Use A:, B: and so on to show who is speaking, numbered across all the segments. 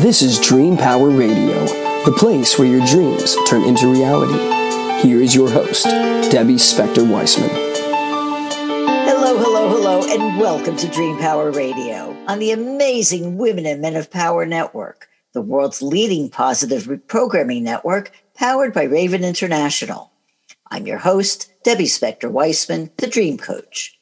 A: This is Dream Power Radio, the place where your dreams turn into reality. Here is your host, Debbie Spector Weissman.
B: Hello, hello, hello, and welcome to Dream Power Radio on the amazing Women and Men of Power Network, the world's leading positive reprogramming network powered by Raven International. I'm your host, Debbie Spector Weissman, the Dream Coach.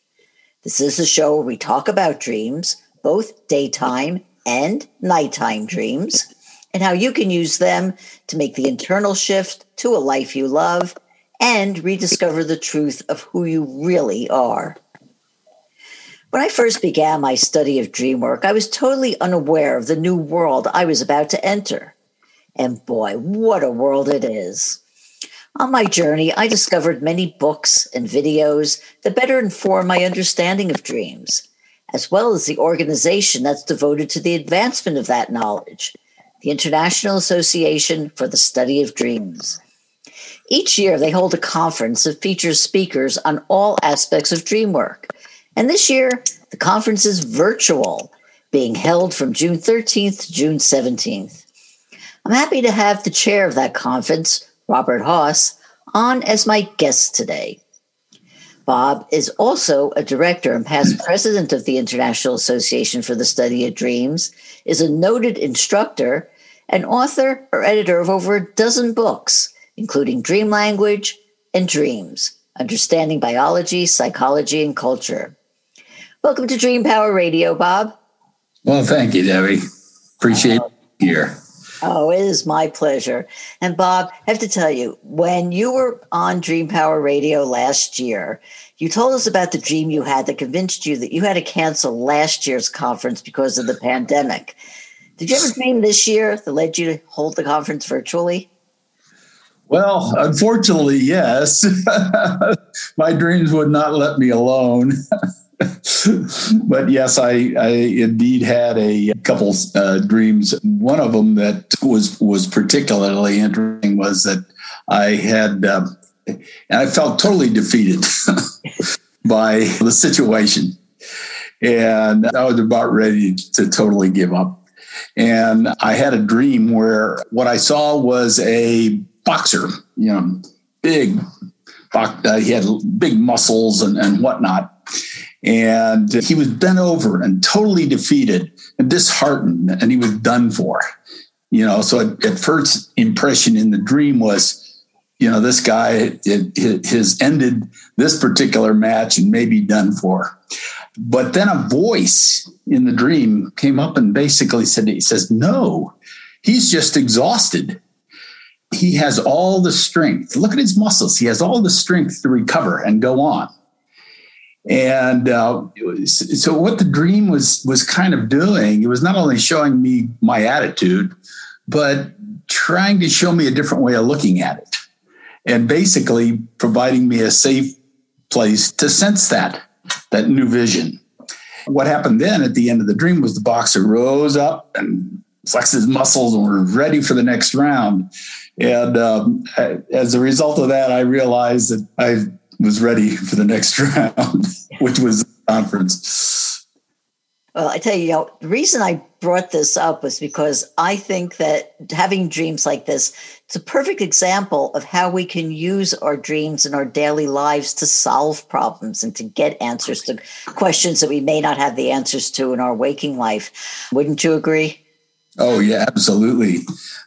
B: This is a show where we talk about dreams, both daytime and nighttime dreams, and how you can use them to make the internal shift to a life you love and rediscover the truth of who you really are. When I first began my study of dream work, I was totally unaware of the new world I was about to enter. And boy, what a world it is. On my journey, I discovered many books and videos that better inform my understanding of dreams as well as the organization that's devoted to the advancement of that knowledge, the International Association for the Study of Dreams. Each year, they hold a conference that features speakers on all aspects of dream work. And this year, the conference is virtual, being held from June 13th to June 17th. I'm happy to have the chair of that conference, Robert Hoss, on as my guest today. Bob is also a director and past president of the International Association for the Study of Dreams, is a noted instructor, and author or editor of over a dozen books, including Dream Language and Dreams Understanding Biology, Psychology, and Culture. Welcome to Dream Power Radio, Bob.
C: Well, thank you, Debbie. Appreciate uh, here.
B: Oh, it is my pleasure. And Bob, I have to tell you, when you were on Dream Power Radio last year, you told us about the dream you had that convinced you that you had to cancel last year's conference because of the pandemic. Did you ever dream this year that led you to hold the conference virtually?
C: Well, unfortunately, yes. My dreams would not let me alone. but yes, I, I, indeed had a couple uh, dreams. One of them that was was particularly interesting was that I had, um, and I felt totally defeated by the situation, and I was about ready to totally give up. And I had a dream where what I saw was a boxer, you know, big, uh, he had big muscles and, and whatnot and he was bent over and totally defeated and disheartened, and he was done for. You know, so at, at first impression in the dream was, you know, this guy it, has ended this particular match and maybe done for. But then a voice in the dream came up and basically said, he says, no, he's just exhausted. He has all the strength. Look at his muscles. He has all the strength to recover and go on. And uh, so, what the dream was was kind of doing, it was not only showing me my attitude, but trying to show me a different way of looking at it, and basically providing me a safe place to sense that that new vision. What happened then at the end of the dream was the boxer rose up and flexed his muscles and was ready for the next round. And um, as a result of that, I realized that I was ready for the next round, which was the conference.
B: Well, I tell you, you know, the reason I brought this up was because I think that having dreams like this, it's a perfect example of how we can use our dreams in our daily lives to solve problems and to get answers to questions that we may not have the answers to in our waking life. Wouldn't you agree?
C: Oh, yeah, absolutely.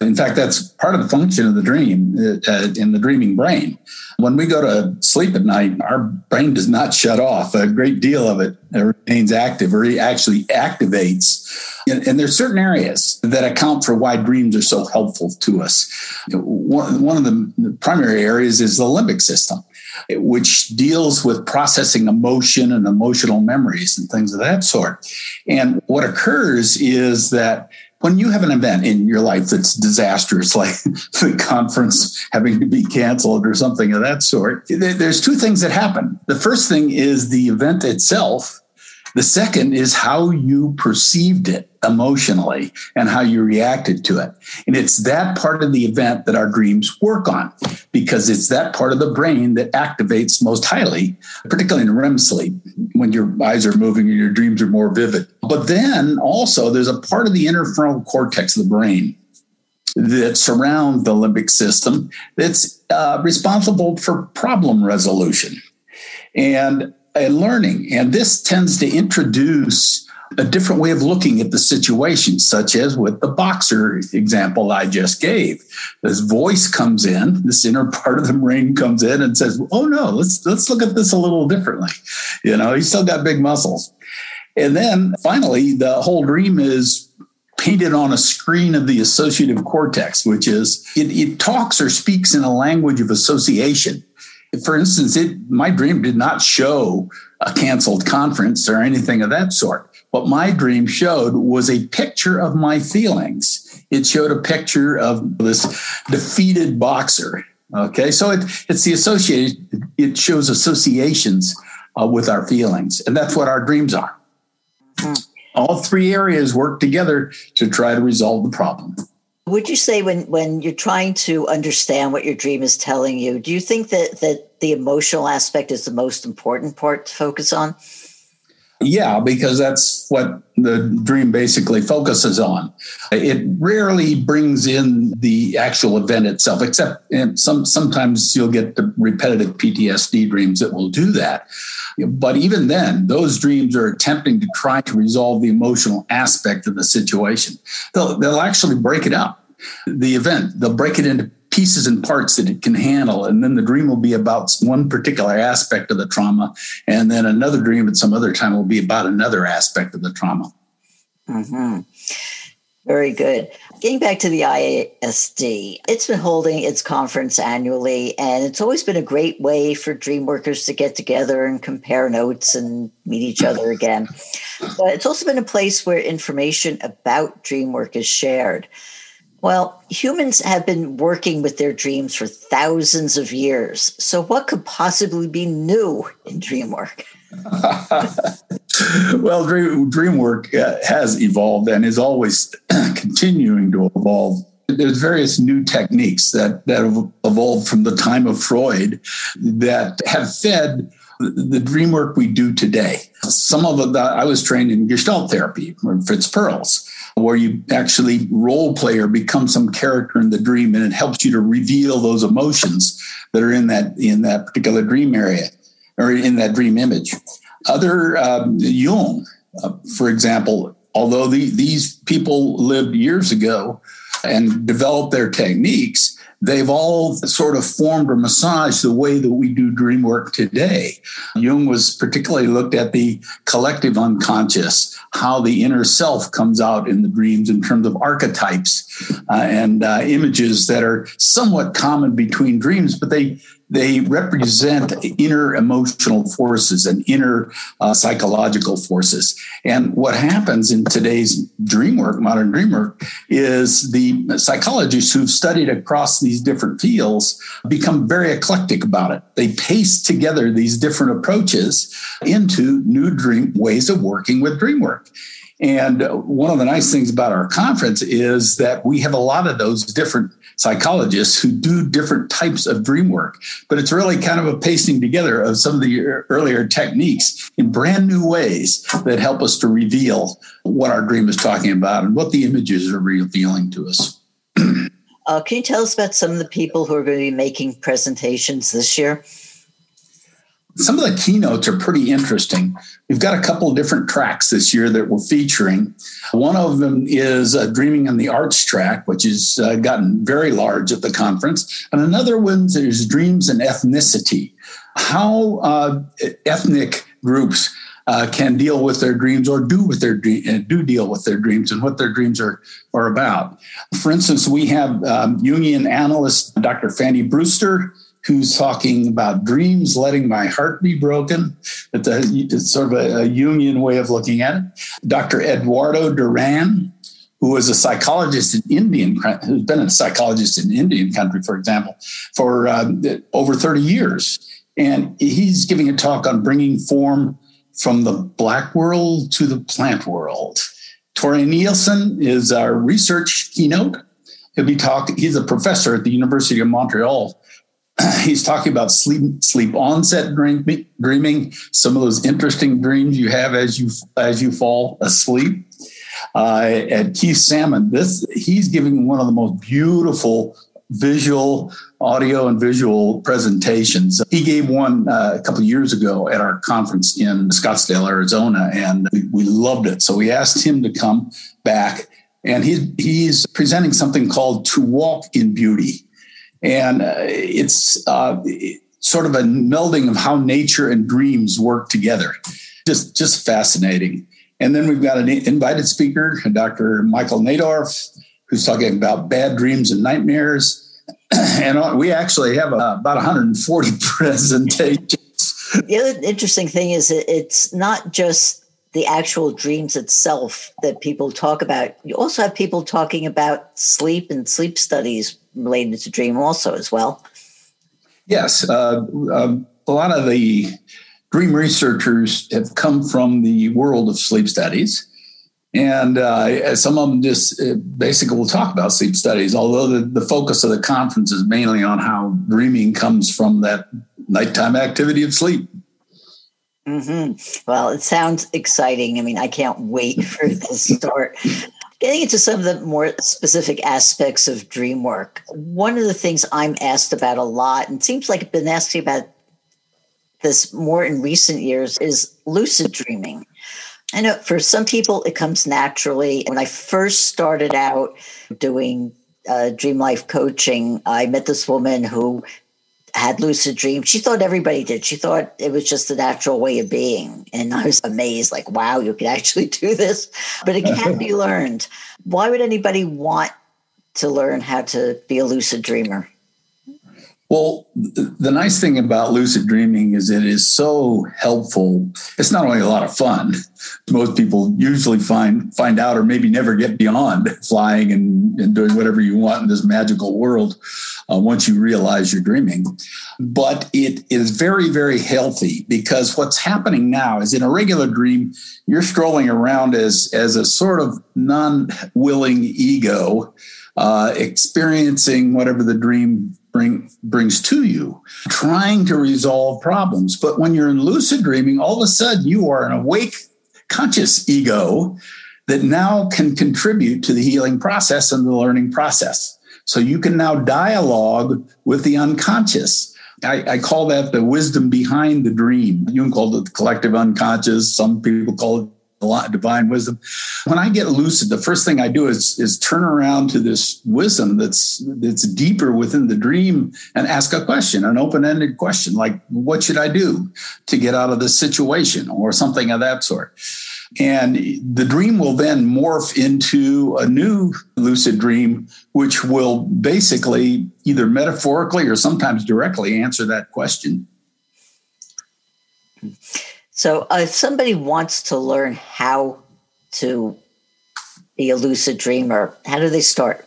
C: In fact, that's part of the function of the dream uh, in the dreaming brain. When we go to sleep at night, our brain does not shut off. A great deal of it remains active or it actually activates. And, and there's certain areas that account for why dreams are so helpful to us. One of the primary areas is the limbic system which deals with processing emotion and emotional memories and things of that sort. And what occurs is that when you have an event in your life that's disastrous, like the conference having to be canceled or something of that sort, there's two things that happen. The first thing is the event itself. The second is how you perceived it emotionally and how you reacted to it. And it's that part of the event that our dreams work on because it's that part of the brain that activates most highly, particularly in REM sleep when your eyes are moving and your dreams are more vivid. But then also, there's a part of the interfrontal cortex of the brain that surround the limbic system that's uh, responsible for problem resolution and, and learning. And this tends to introduce a different way of looking at the situation, such as with the boxer example I just gave. This voice comes in, this inner part of the brain comes in and says, "Oh no, let's let's look at this a little differently." You know, he's still got big muscles. And then finally, the whole dream is painted on a screen of the associative cortex, which is it, it talks or speaks in a language of association. For instance, it my dream did not show a canceled conference or anything of that sort. What my dream showed was a picture of my feelings. It showed a picture of this defeated boxer. Okay, so it, it's the associated, it shows associations uh, with our feelings, and that's what our dreams are. Hmm all three areas work together to try to resolve the problem.
B: Would you say when when you're trying to understand what your dream is telling you, do you think that that the emotional aspect is the most important part to focus on?
C: Yeah, because that's what the dream basically focuses on. It rarely brings in the actual event itself, except some sometimes you'll get the repetitive PTSD dreams that will do that. But even then, those dreams are attempting to try to resolve the emotional aspect of the situation. They'll, they'll actually break it up. The event, they'll break it into pieces and parts that it can handle. And then the dream will be about one particular aspect of the trauma. And then another dream at some other time will be about another aspect of the trauma.
B: Mm-hmm. Very good. Getting back to the IASD, it's been holding its conference annually, and it's always been a great way for dream workers to get together and compare notes and meet each other again. But it's also been a place where information about dream work is shared. Well, humans have been working with their dreams for thousands of years. So, what could possibly be new in dream work?
C: well, dream, dream work uh, has evolved and is always continuing to evolve. There's various new techniques that, that have evolved from the time of Freud that have fed the dream work we do today. Some of it, I was trained in Gestalt therapy, or Fritz Perls, where you actually role play or become some character in the dream, and it helps you to reveal those emotions that are in that in that particular dream area or in that dream image. Other um, Jung, uh, for example, although the, these people lived years ago and developed their techniques, they've all sort of formed or massaged the way that we do dream work today. Jung was particularly looked at the collective unconscious, how the inner self comes out in the dreams in terms of archetypes uh, and uh, images that are somewhat common between dreams, but they they represent inner emotional forces and inner uh, psychological forces. And what happens in today's dream work, modern dream work, is the psychologists who've studied across these different fields become very eclectic about it. They paste together these different approaches into new dream ways of working with dream work. And one of the nice things about our conference is that we have a lot of those different psychologists who do different types of dream work. But it's really kind of a pasting together of some of the earlier techniques in brand new ways that help us to reveal what our dream is talking about and what the images are revealing to us.
B: uh, can you tell us about some of the people who are going to be making presentations this year?
C: some of the keynotes are pretty interesting. We've got a couple of different tracks this year that we're featuring. One of them is uh, Dreaming in the Arts track, which has uh, gotten very large at the conference. And another one is Dreams and Ethnicity, how uh, ethnic groups uh, can deal with their dreams or do with their uh, do deal with their dreams and what their dreams are are about. For instance, we have um, analyst Dr. Fanny Brewster who's talking about dreams letting my heart be broken. It's, sort of a, a Jungian way of looking at it. Dr. Eduardo Duran, who was a psychologist in Indian, who's been a psychologist in Indian country, for example, for uh, over 30 years. And he's giving a talk on bringing form from the black world to the plant world. Tore Nielsen is our research keynote. He'll be talking, he's a professor at the University of Montreal he's talking about sleep sleep onset dream, dreaming, some of those interesting dreams you have as you as you fall asleep. Uh, and Keith Salmon, this he's giving one of the most beautiful visual audio and visual presentations. He gave one uh, a couple years ago at our conference in Scottsdale, Arizona, and we, we loved it. So we asked him to come back, and he, he's presenting something called "To Walk in Beauty." And uh, it's uh, sort of a melding of how nature and dreams work together. Just just fascinating. And then we've got an invited speaker, Dr. Michael Nadorff, who's talking about bad dreams and nightmares. and we actually have uh, about 140 presentations.
B: The other interesting thing is it's not just the actual dreams itself that people talk about. You also have people talking about sleep and sleep studies related to dream also as well.
C: Yes, uh, um, a lot of the dream researchers have come from the world of sleep studies. And uh, some of them just uh, basically will talk about sleep studies, although the, the focus of the conference is mainly on how dreaming comes from that nighttime activity of sleep.
B: Mm-hmm. Well, it sounds exciting. I mean, I can't wait for this start. Getting into some of the more specific aspects of dream work, one of the things I'm asked about a lot, and seems like I've been asking about this more in recent years, is lucid dreaming. I know for some people it comes naturally. When I first started out doing uh, dream life coaching, I met this woman who had lucid dreams. She thought everybody did. She thought it was just a natural way of being. And I was amazed, like, wow, you can actually do this. But it can be learned. Why would anybody want to learn how to be a lucid dreamer?
C: Well, the nice thing about lucid dreaming is it is so helpful. It's not only a lot of fun. Most people usually find find out or maybe never get beyond flying and, and doing whatever you want in this magical world uh, once you realize you're dreaming. But it is very, very healthy because what's happening now is in a regular dream, you're strolling around as as a sort of non-willing ego, uh, experiencing whatever the dream bring, brings to you, trying to resolve problems. But when you're in lucid dreaming, all of a sudden you are an awake, conscious ego that now can contribute to the healing process and the learning process. So you can now dialogue with the unconscious. I, I, call that the wisdom behind the dream. You can call it the collective unconscious. Some people call it divine wisdom. When I get lucid, the first thing I do is is turn around to this wisdom that's that's deeper within the dream and ask a question, an open-ended question like what should I do to get out of this situation or something of that sort. And the dream will then morph into a new lucid dream, which will basically either metaphorically or sometimes directly answer that question.
B: So, uh, if somebody wants to learn how to be a lucid dreamer, how do they start?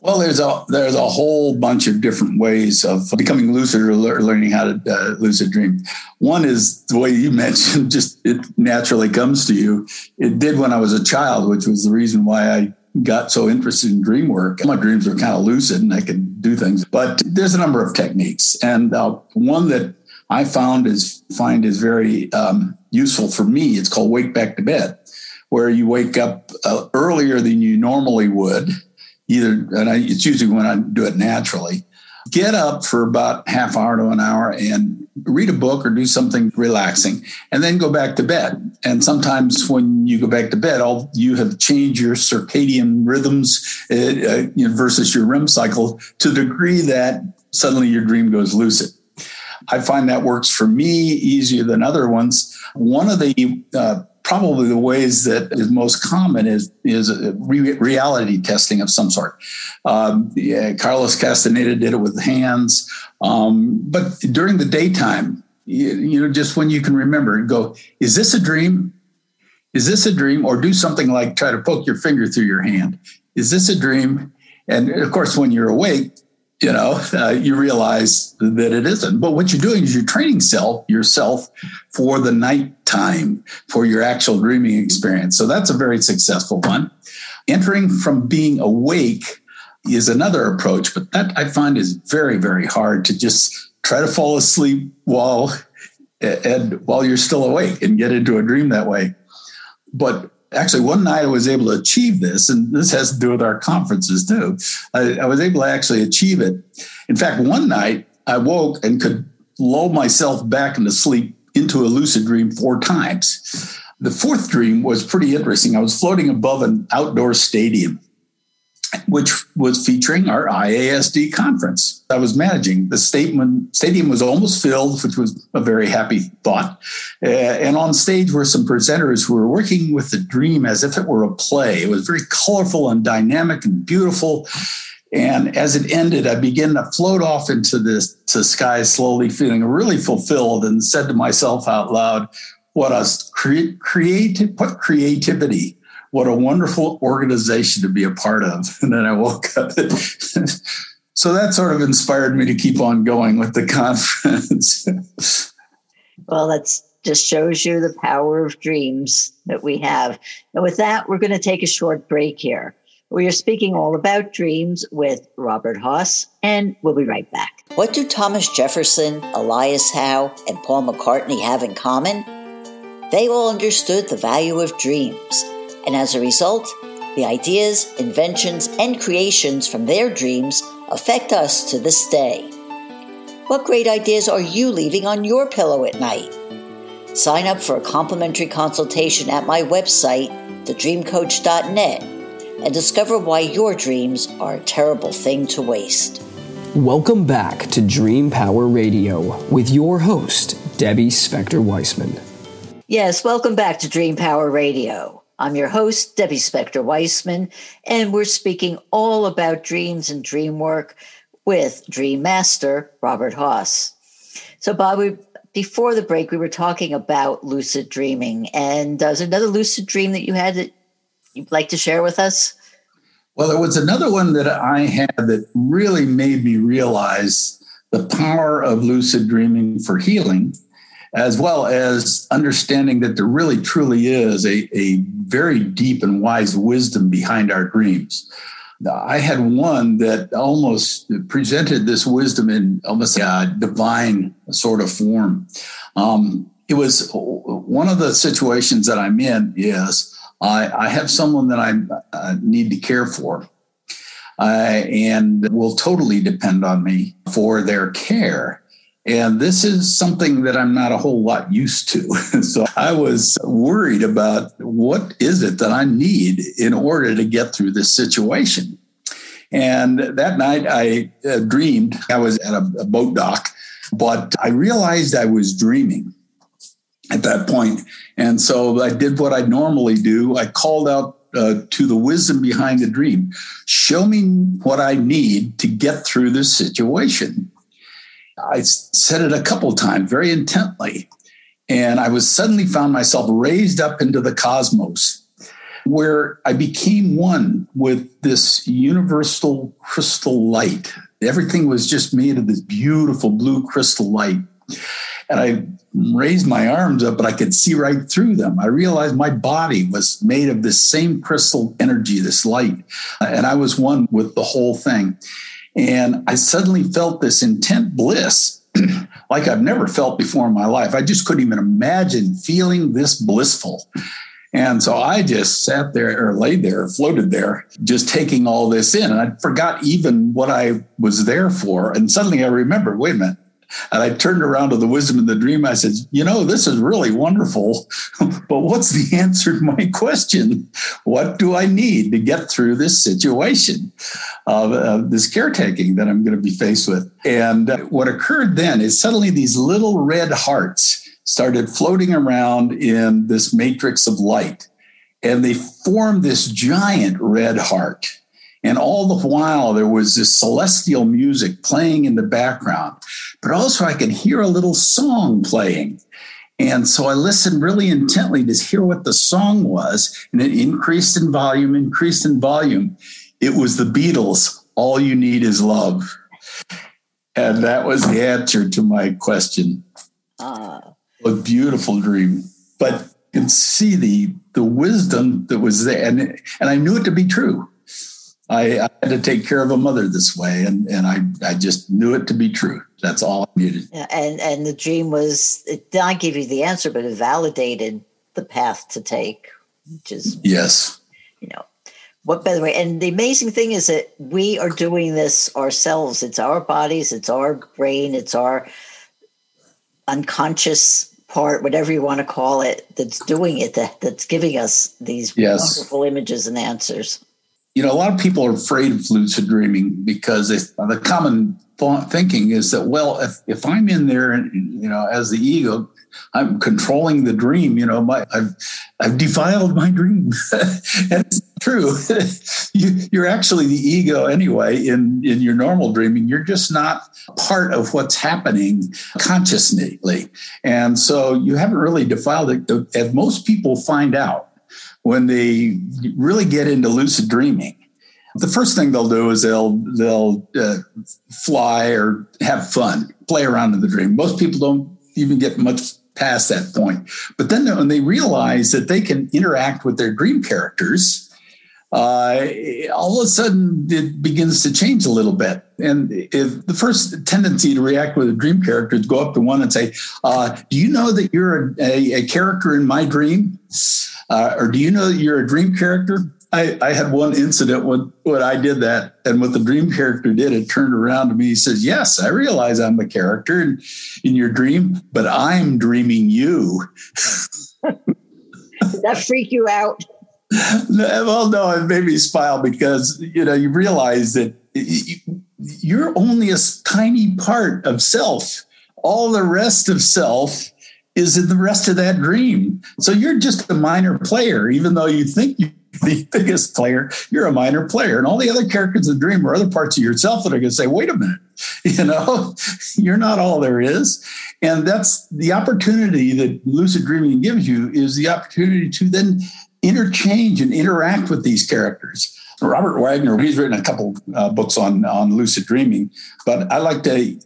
C: Well, there's a there's a whole bunch of different ways of becoming lucid or learning how to uh, lucid dream. One is the way you mentioned, just it naturally comes to you. It did when I was a child, which was the reason why I got so interested in dream work. My dreams were kind of lucid and I could do things. But there's a number of techniques, and uh, one that I found is find is very um, useful for me. It's called wake back to bed, where you wake up uh, earlier than you normally would. Either, and I, it's usually when I do it naturally. Get up for about half hour to an hour and read a book or do something relaxing, and then go back to bed. And sometimes when you go back to bed, all you have changed your circadian rhythms uh, uh, versus your REM cycle to the degree that suddenly your dream goes lucid. I find that works for me easier than other ones. One of the uh, probably the ways that is most common is is re- reality testing of some sort. Um, yeah, Carlos Castaneda did it with hands, um, but during the daytime, you, you know, just when you can remember and go, is this a dream? Is this a dream? Or do something like try to poke your finger through your hand. Is this a dream? And of course, when you're awake, you know, uh, you realize that it isn't. But what you're doing is you're training self yourself for the nighttime, for your actual dreaming experience. So that's a very successful one. Entering from being awake is another approach, but that I find is very, very hard to just try to fall asleep while and while you're still awake and get into a dream that way. But actually, one night I was able to achieve this, and this has to do with our conferences too. I, I was able to actually achieve it. In fact, one night I woke and could lull myself back into sleep into a lucid dream four times. The fourth dream was pretty interesting. I was floating above an outdoor stadium which was featuring our IASD conference. I was managing. The stadium, stadium was almost filled, which was a very happy thought. Uh, and on stage were some presenters who were working with the dream as if it were a play. It was very colorful and dynamic and beautiful. And as it ended, I began to float off into the to sky slowly, feeling really fulfilled, and said to myself out loud, "What a cre- creative, what creativity! What a wonderful organization to be a part of. And then I woke up. so that sort of inspired me to keep on going with the conference.
B: well, that's just shows you the power of dreams that we have. And with that, we're going to take a short break here. We are speaking all about dreams with Robert Hoss, and we'll be right back. What do Thomas Jefferson, Elias Howe, and Paul McCartney have in common? They all understood the value of dreams and as a result, the ideas, inventions, and creations from their dreams affect us to this day. What great ideas are you leaving on your pillow at night? Sign up for a complimentary consultation at my website, thedreamcoach.net, and discover why your dreams are a terrible thing to waste.
A: Welcome back to Dream Power Radio with your host, Debbie Spector Weissman.
B: Yes, welcome back to Dream Power Radio. I'm your host, Debbie Spector Weissman, and we're speaking all about dreams and dream work with Dream Master Robert Hoss. So, Bob, we, before the break, we were talking about lucid dreaming, and uh, there's another lucid dream that you had that you'd like to share with us?
C: Well, there was another one that I had that really made me realize the power of lucid dreaming for healing as well as understanding that there really truly is a, a very deep and wise wisdom behind our dreams. I had one that almost presented this wisdom in almost a divine sort of form. Um, it was one of the situations that I'm in is I, I have someone that I uh, need to care for. Uh, and will totally depend on me for their care. And this is something that I'm not a whole lot used to. so I was worried about what is it that I need in order to get through this situation. And that night I uh, dreamed I was at a, a boat dock, but I realized I was dreaming at that point. And so I did what I normally do. I called out uh, to the wisdom behind the dream. Show me what I need to get through this situation. I said it a couple times very intently. And I was suddenly found myself raised up into the cosmos where I became one with this universal crystal light. Everything was just made of this beautiful blue crystal light. And I raised my arms up, but I could see right through them. I realized my body was made of this same crystal energy, this light. And I was one with the whole thing. And I suddenly felt this intent bliss like I've never felt before in my life. I just couldn't even imagine feeling this blissful. And so I just sat there or laid there, floated there, just taking all this in. And I forgot even what I was there for. And suddenly I remembered wait a minute, and I turned around to the wisdom in the dream. I said, You know, this is really wonderful, but what's the answer to my question? What do I need to get through this situation of uh, this caretaking that I'm going to be faced with? And uh, what occurred then is suddenly these little red hearts started floating around in this matrix of light, and they formed this giant red heart. And all the while, there was this celestial music playing in the background, but also I could hear a little song playing. And so I listened really intently to hear what the song was, and it increased in volume, increased in volume. It was the Beatles, All You Need Is Love. And that was the answer to my question. Uh. A beautiful dream. But you can see the, the wisdom that was there. And, and I knew it to be true I, I, had to take care of a mother this way, and and I I just knew it to be true. That's all I needed.
B: Yeah, and and the dream was it did not give you the answer, but it validated the path to take, which is
C: yes,
B: you know. What by the way? And the amazing thing is that we are doing this ourselves. It's our bodies, it's our brain, it's our unconscious part, whatever you want to call it, that's doing it, that, that's giving us these yes. wonderful images and answers.
C: You know, a lot of people are afraid of lucid dreaming because it's the common thinking is that, well, if, if I'm in there, and you know, as the ego, I'm controlling the dream. You know, my I've I've defiled my dream, and it's true. you, are actually the ego anyway. In in your normal dreaming, you're just not part of what's happening consciously, and so you haven't really defiled it. As most people find out when they really get into lucid dreaming, the first thing they'll do is they'll they'll uh, fly or have fun, play around in the dream. Most people don't even get much past that point. But then when they realize that they can interact with their dream characters, uh, all of a sudden it begins to change a little bit. And if the first tendency to react with a dream character is go up to one and say, uh, "Do you know that you're a, a, a character in my dream?" Uh, or do you know that you're a dream character? I, I, had one incident when, when I did that, and what the dream character did, it turned around to me. He says, Yes, I realize I'm a character in, in your dream, but I'm dreaming you.
B: Did that freak you out?
C: well, no, it made me smile because you know you realize that you're only a tiny part of self. All the rest of self is in the rest of that dream. So you're just a minor player, even though you think you're the biggest player. You're a minor player, and all the other characters in the dream are other parts of yourself that are going to say, "Wait a minute, you know, you're not all there is." And that's the opportunity that lucid dreaming gives you is the opportunity to then interchange and interact with these characters. Robert Waggoner, he's written a couple uh, books on on lucid dreaming, but I like to.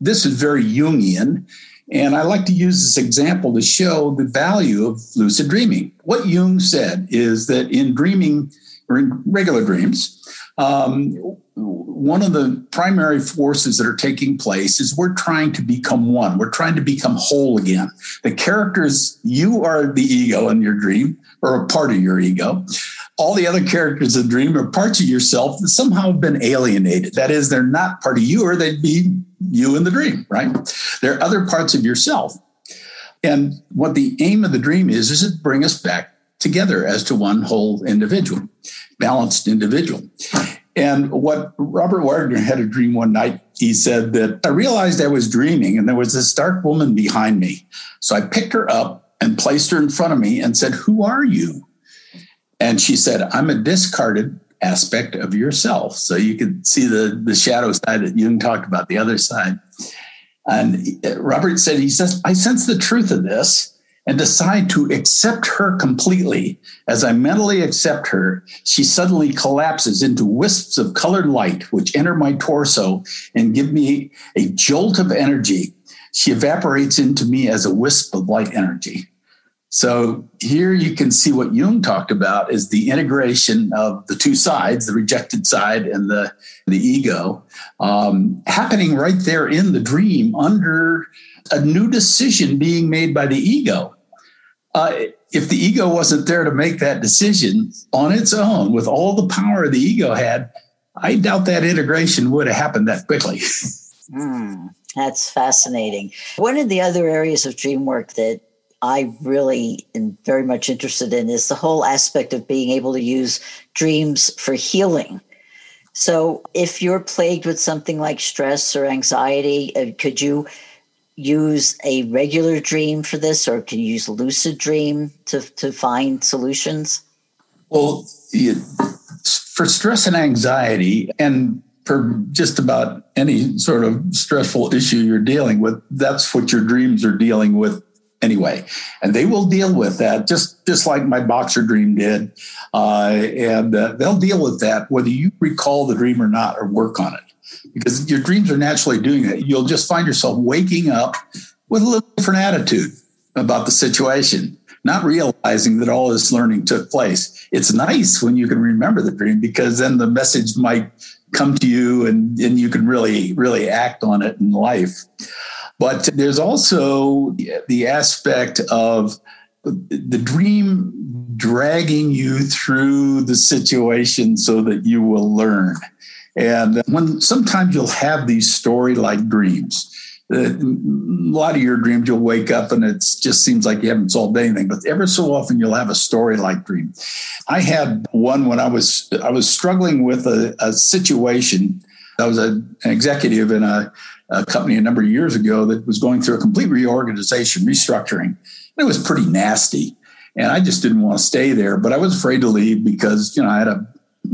C: This is very Jungian, and I like to use this example to show the value of lucid dreaming. What Jung said is that in dreaming or in regular dreams, um, one of the primary forces that are taking place is we're trying to become one. We're trying to become whole again. The characters, you are the ego in your dream or a part of your ego. All the other characters in the dream are parts of yourself that somehow have been alienated. That is, they're not part of you, or they'd be you in the dream, right? They're other parts of yourself. And what the aim of the dream is, is to bring us back together as to one whole individual, balanced individual. And what Robert Waggoner had a dream one night, he said that I realized I was dreaming and there was this dark woman behind me. So I picked her up and placed her in front of me and said, Who are you? And she said, I'm a discarded aspect of yourself. So you can see the, the shadow side that Jung talked about, the other side. And Robert said, he says, I sense the truth of this and decide to accept her completely. As I mentally accept her, she suddenly collapses into wisps of colored light, which enter my torso and give me a jolt of energy. She evaporates into me as a wisp of light energy. So here you can see what Jung talked about is the integration of the two sides, the rejected side and the, the ego, um, happening right there in the dream under a new decision being made by the ego. Uh, if the ego wasn't there to make that decision on its own with all the power the ego had, I doubt that integration would have happened that quickly.
B: mm, that's fascinating. One of the other areas of dream work that I really am very much interested in is the whole aspect of being able to use dreams for healing. So, if you're plagued with something like stress or anxiety, uh, could you use a regular dream for this, or can you use lucid dream to, to find solutions?
C: Well, for stress and anxiety, and for just about any sort of stressful issue you're dealing with, that's what your dreams are dealing with anyway and they will deal with that just just like my boxer dream did uh, and uh, they'll deal with that whether you recall the dream or not or work on it because your dreams are naturally doing that you'll just find yourself waking up with a little different attitude about the situation not realizing that all this learning took place. It's nice when you can remember the dream because then the message might come to you and, and you can really, really act on it in life. But there's also the aspect of the dream dragging you through the situation so that you will learn. And when sometimes you'll have these story like dreams, uh, a lot of your dreams you'll wake up and it just seems like you haven't solved anything but ever so often you'll have a story like dream. I had one when i was i was struggling with a, a situation. I was a, an executive in a, a, company a number of years ago that was going through a complete reorganization restructuring it was pretty nasty and i just didn't want to stay there but i was afraid to leave because you know i had a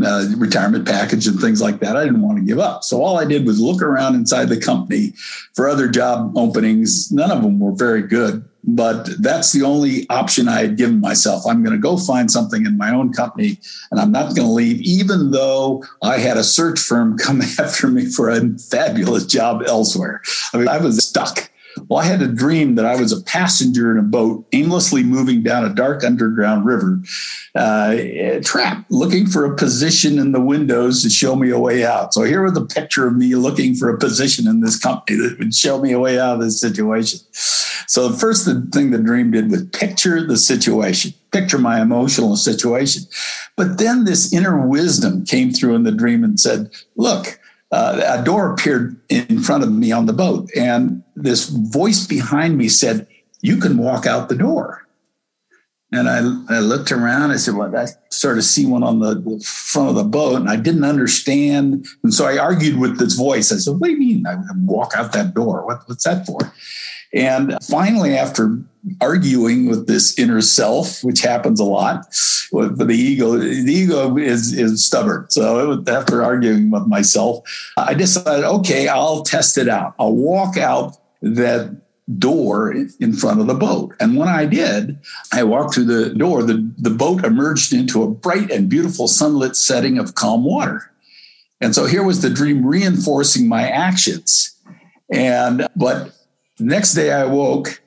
C: uh, retirement package and things like that. I didn't want to give up. So all I did was look around inside the company for other job openings. None of them were very good, but that's the only option I had given myself. I'm going to go find something in my own company and I'm not going to leave, even though I had a search firm come after me for a fabulous job elsewhere. I mean, I was stuck. Well, I had a dream that I was a passenger in a boat aimlessly moving down a dark underground river, uh, trapped, looking for a position in the windows to show me a way out. So here was a picture of me looking for a position in this company that would show me a way out of this situation. So the first thing the dream did was picture the situation, picture my emotional situation. But then this inner wisdom came through in the dream and said, look, uh, a door appeared in front of me on the boat, and this voice behind me said, "You can walk out the door." And I, I looked around. I said, "Well, I started to see one on the, front of the boat, and I didn't understand." And so I argued with this voice. I said, "What do you mean? I walk out that door? What, what's that for?" And finally, after arguing with this inner self, which happens a lot with the ego, the ego is, is stubborn. So after arguing with myself, I decided, okay, I'll test it out. I'll walk out that door in front of the boat. And when I did, I walked through the door, the, the boat emerged into a bright and beautiful sunlit setting of calm water. And so here was the dream reinforcing my actions. And, but next day I woke,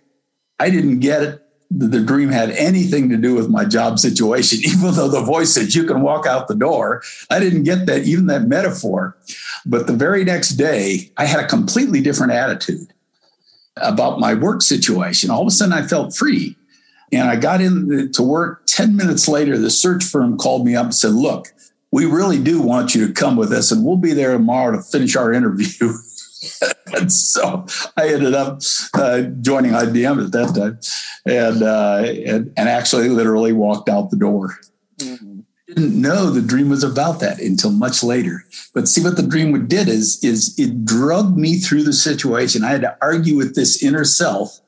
C: I didn't get it. The dream had anything to do with my job situation, even though the voice said you can walk out the door. I didn't get that, even that metaphor. But the very next day, I had a completely different attitude about my work situation. All of a sudden, I felt free. And I got in to work 10 minutes later. The search firm called me up and said, Look, we really do want you to come with us, and we'll be there tomorrow to finish our interview. and so I ended up uh, joining IBM at that time, and, uh, and, and actually literally walked out the door. Mm-hmm. Didn't know the dream was about that until much later. But see what the dream did is is it drugged me through the situation. I had to argue with this inner self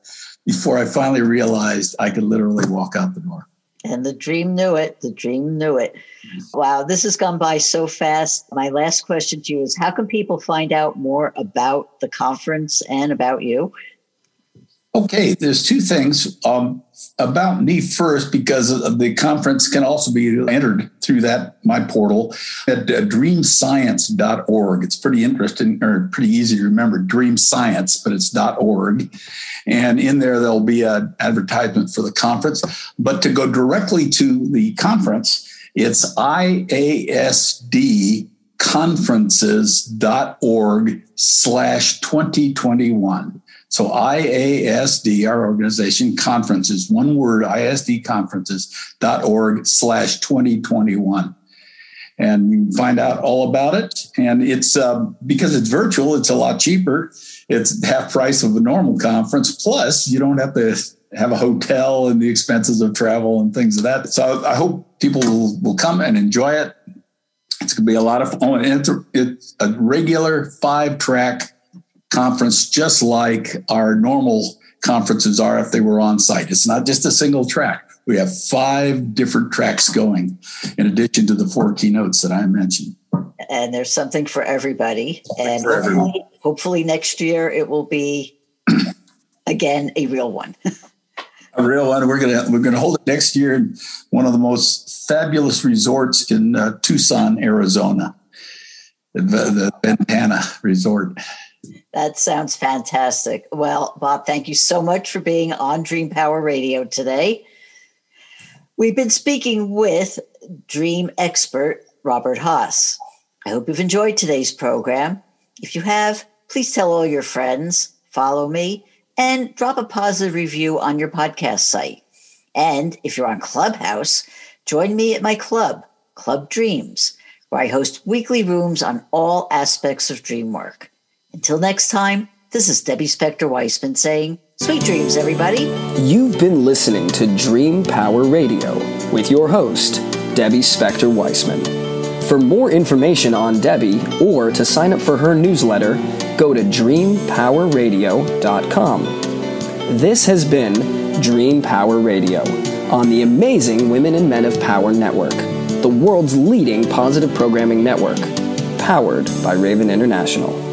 C: before I finally realized I could literally walk out the door.
B: And the dream knew it. The dream knew it. Wow, this has gone by so fast. My last question to you is how can people find out more about the conference and about you?
C: Okay, there's two things um, about me first, because the conference can also be entered through that my portal at uh, dreamscience.org. It's pretty interesting or pretty easy to remember, Dream Science, but it's .org. And in there, there'll be an advertisement for the conference. But to go directly to the conference, it's iasdconferences.org slash 2021. So IASD, our organization, conferences, one word, iasdconferences.org slash 2021. And you can find out all about it. And it's um, because it's virtual, it's a lot cheaper. It's half price of a normal conference. Plus, you don't have to have a hotel and the expenses of travel and things of that. So I hope people will, will come and enjoy it. It's going to be a lot of fun. It's a, it's a regular five track conference, just like our normal conferences are if they were on site. It's not just a single track. We have five different tracks going in addition to the four keynotes that I mentioned.
B: And there's something for everybody. Something and for hopefully, hopefully next year it will be again a real one.
C: a real one. We're gonna we're gonna hold it next year in one of the most fabulous resorts in uh, Tucson, Arizona, the, the Ventana Resort.
B: That sounds fantastic. Well, Bob, thank you so much for being on Dream Power Radio today. We've been speaking with dream expert Robert Hoss. I hope you've enjoyed today's program. If you have, please tell all your friends, follow me, and drop a positive review on your podcast site. And if you're on Clubhouse, join me at my club, Club Dreams, where I host weekly rooms on all aspects of dream work. Until next time, this is Debbie Spector Weissman saying, Sweet dreams, everybody.
A: You've been listening to Dream Power Radio with your host, Debbie Spector Weissman. For more information on Debbie or to sign up for her newsletter, go to dreampowerradio.com. This has been Dream Power Radio on the amazing Women and Men of Power Network, the world's leading positive programming network, powered by Raven International.